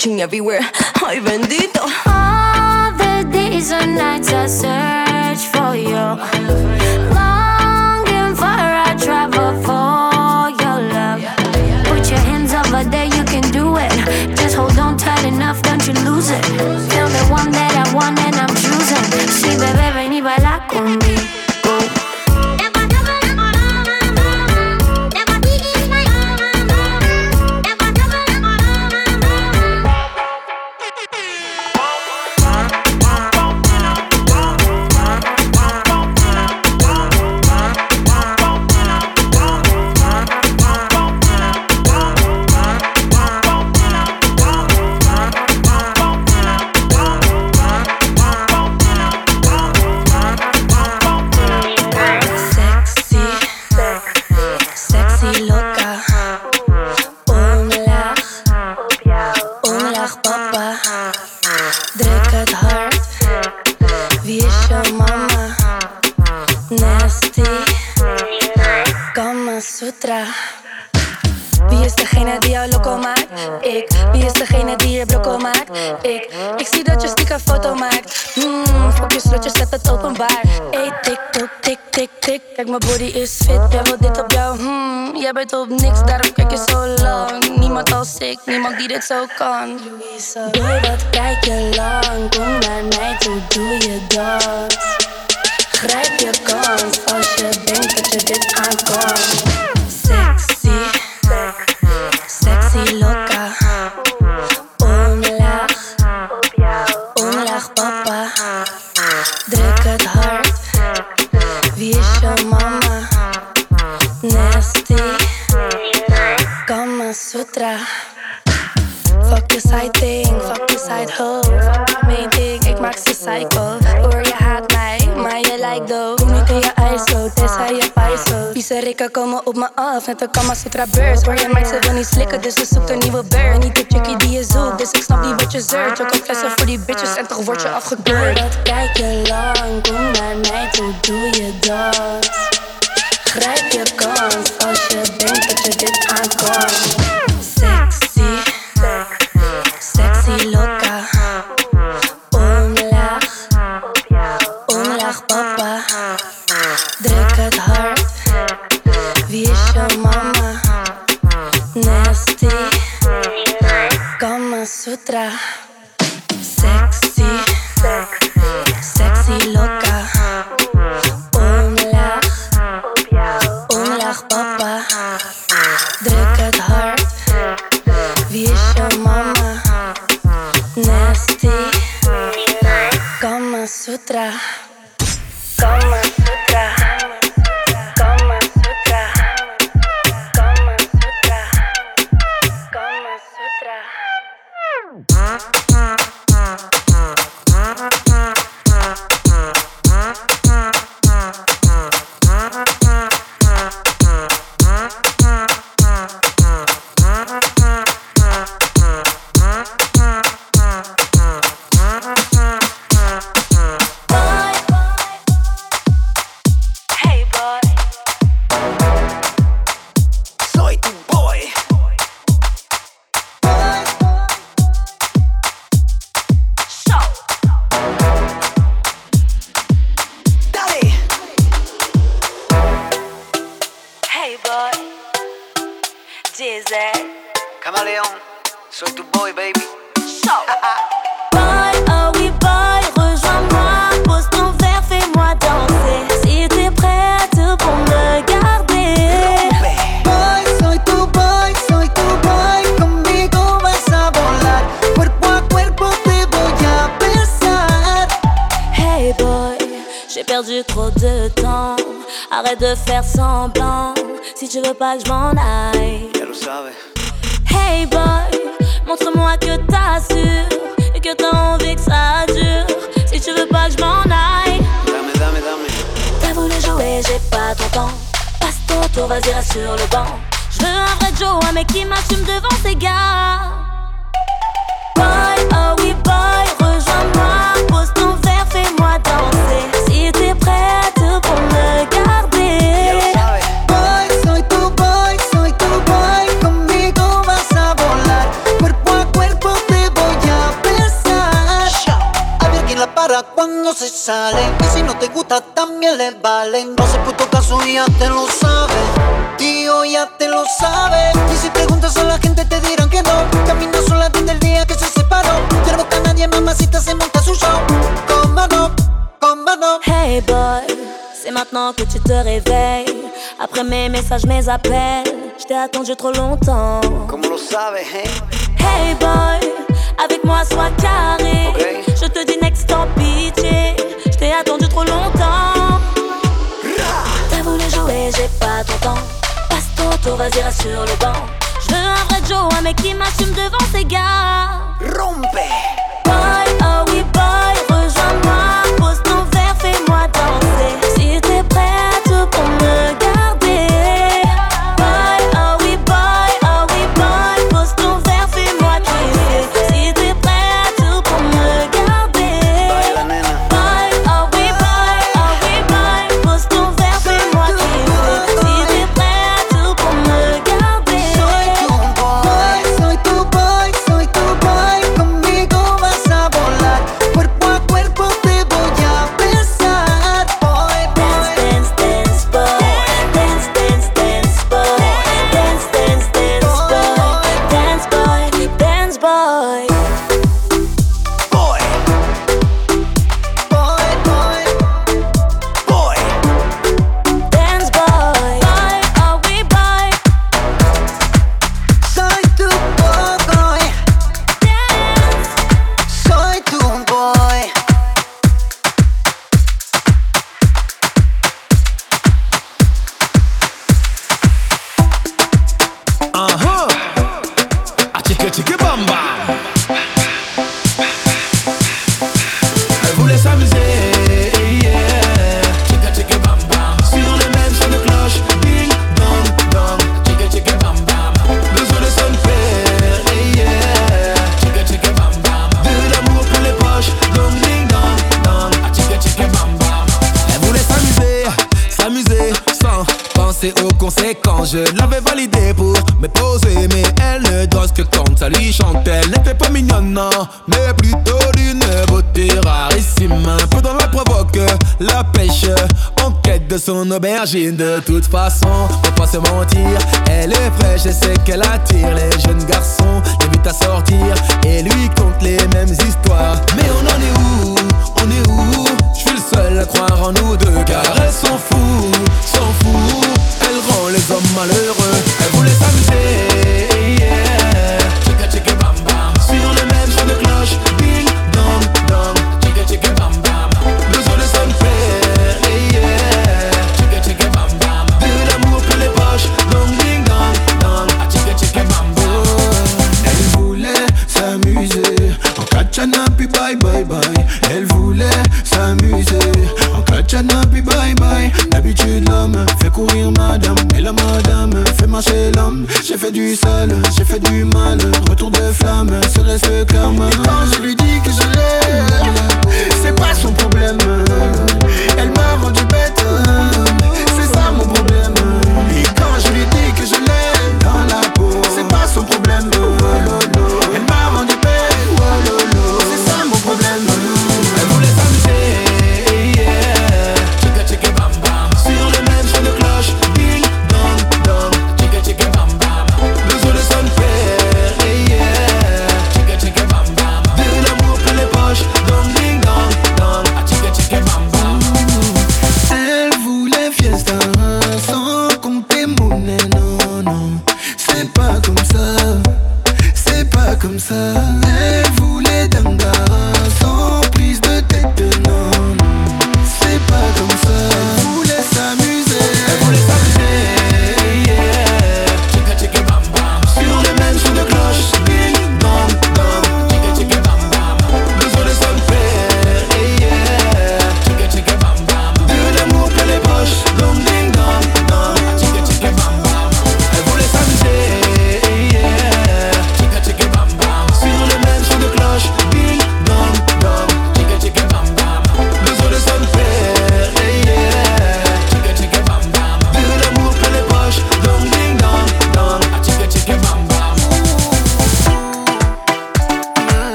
watching everywhere. het zo kan. Boy, wat kijk je lang? Kom naar mij toe, doe je dan. af, net een kama sutra burst Waar je meid, ze wil niet slikken, dus ze zoekt een nieuwe beurt. Niet de chickie die je zoekt, dus ik snap niet wat je zeurt. Een flessen voor die bitches en toch word je afgekeurd. Wat kijk je lang, kom naar mij toe, doe je dat. Grijp je kans, als je denkt dat je dit aankomt.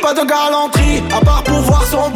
Pas de galanterie, à part pour voir son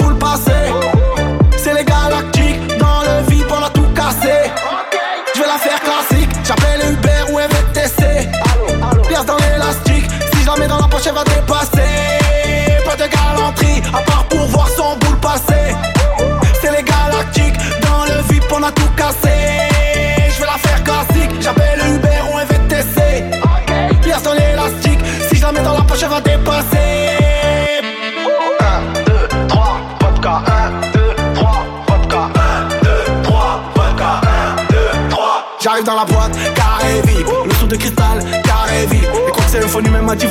Info, même m'a dit.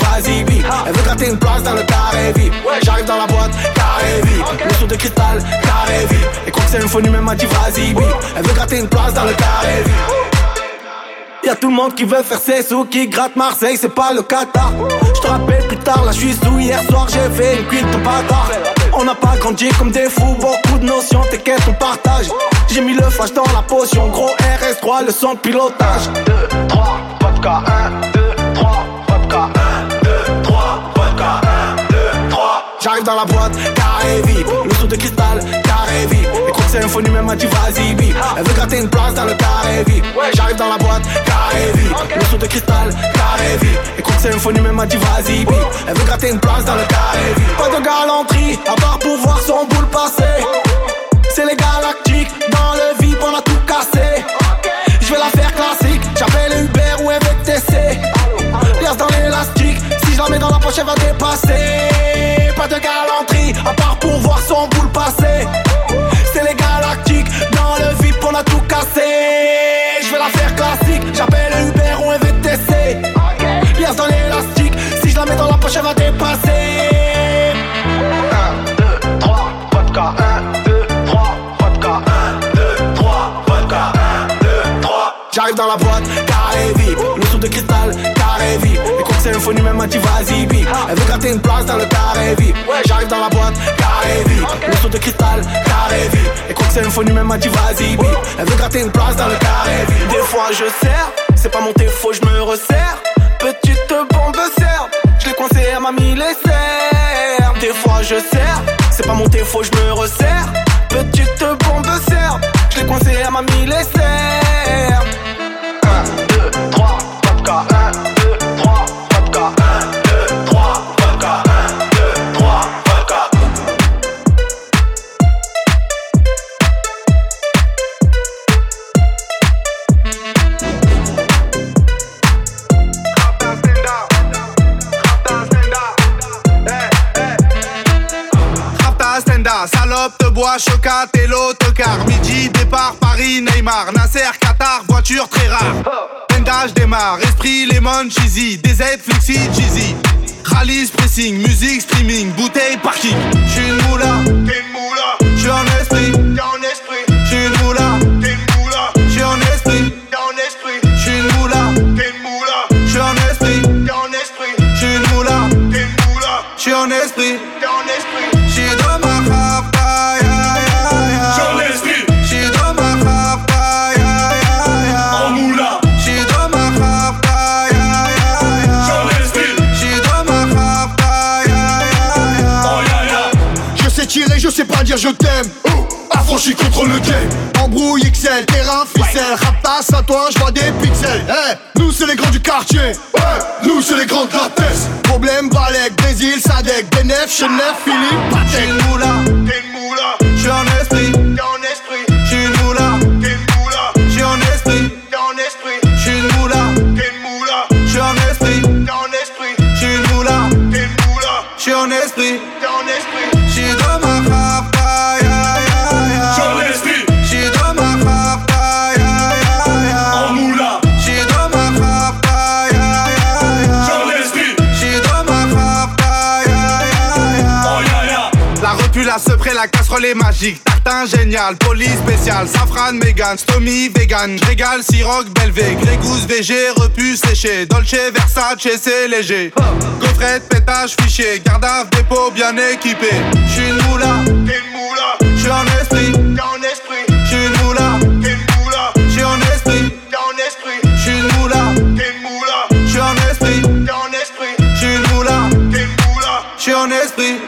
Elle veut gratter une place dans le carré vip. J'arrive dans la boîte, carré vip, le sou de cristal, carré vip. Et quand c'est info, même m'a dit. Elle veut gratter une place dans le carré vip. Y'a tout le monde qui veut faire ses sous, qui gratte Marseille, c'est pas le Qatar. Je te rappelle plus tard, là je suis sous, hier soir j'ai fait une cuite de bâtard. On n'a pas grandi comme des fous, beaucoup de notions, t'inquiète, on partage. J'ai mis le flash dans la potion, gros RS3, le son de pilotage. 2, 3, vodka, 1, J'arrive dans la boîte, carré vip, le sou de cristal, carré vip. Et quand c'est info, même m'a dit vas-y vip. Elle veut gratter une place dans le carré vip. J'arrive dans la boîte, carré vip, le sou de cristal, carré vip. Et quand c'est info, même m'a dit vas-y vip. Elle veut gratter une place dans le carré vip. Pas de galanterie, à part pour voir son boule passer. C'est les galactiques, dans le VIP, on a tout cassé. Je vais la faire classique, j'appelle Uber ou MTC. Pièce dans l'élastique, si je la mets dans la poche, elle va dépasser. Même m'a dit. Elle veut gratter une place dans le carré vip. J'arrive dans la boîte, carré vip, le sou de cristal, carré vip. Et quand c'est info, même m'a dit. Elle veut gratter une place dans le carré vip. Des fois je sers, c'est pas mon défaut, je me resserre. Petite bombe serre, je l'ai coincé, elle m'a mis les serres. Des fois je sers, c'est pas mon défaut, je me resserre. Petite bombe serre, je l'ai coincé, elle m'a mis les serres. 1, 2, 3, vodka, 1, 2, 3, vodka, 1, 2, 3, vodka, 1, 2, 3, vodka. Stenda, salope de bois, chocat et l'autocar. Midi, départ, Paris, Neymar, Nasser, Qatar, voiture très rare. Démarre, esprit, lemon, cheesy, DZ, flexi, cheesy. Rallye, pressing, musique, streaming, bouteille, parking. J'suis une moula, t'es une moula, j'suis un esprit, je t'aime. Oh, affranchi contre le game. Embrouille XL, terrain, ficelle. Rap passe à toi, je vois des pixels. Hey, nous c'est les grands du quartier. Nous c'est les grands de la Problème, Balek, Brésil, Sadek, Benef, Chenef, Philippe, Patek, Moula. la casserole est magique. Tartin génial, police spécial, safran, mégan, stomy, vegan, régal, siroc, belvé, grégousse, VG, repu, séché, dolce, versace, c'est léger. Coffret, pétage, fichier, garde à dépôt bien équipé. J'suis une moula, t'es une moula, j'suis en esprit, t'es en esprit, une moula, t'es une moula, j'suis en esprit, t'es en esprit, j'suis une moula, t'es une moula, j'suis en esprit, t'es en esprit, j'suis une moula, t'es une moula, j'suis en esprit.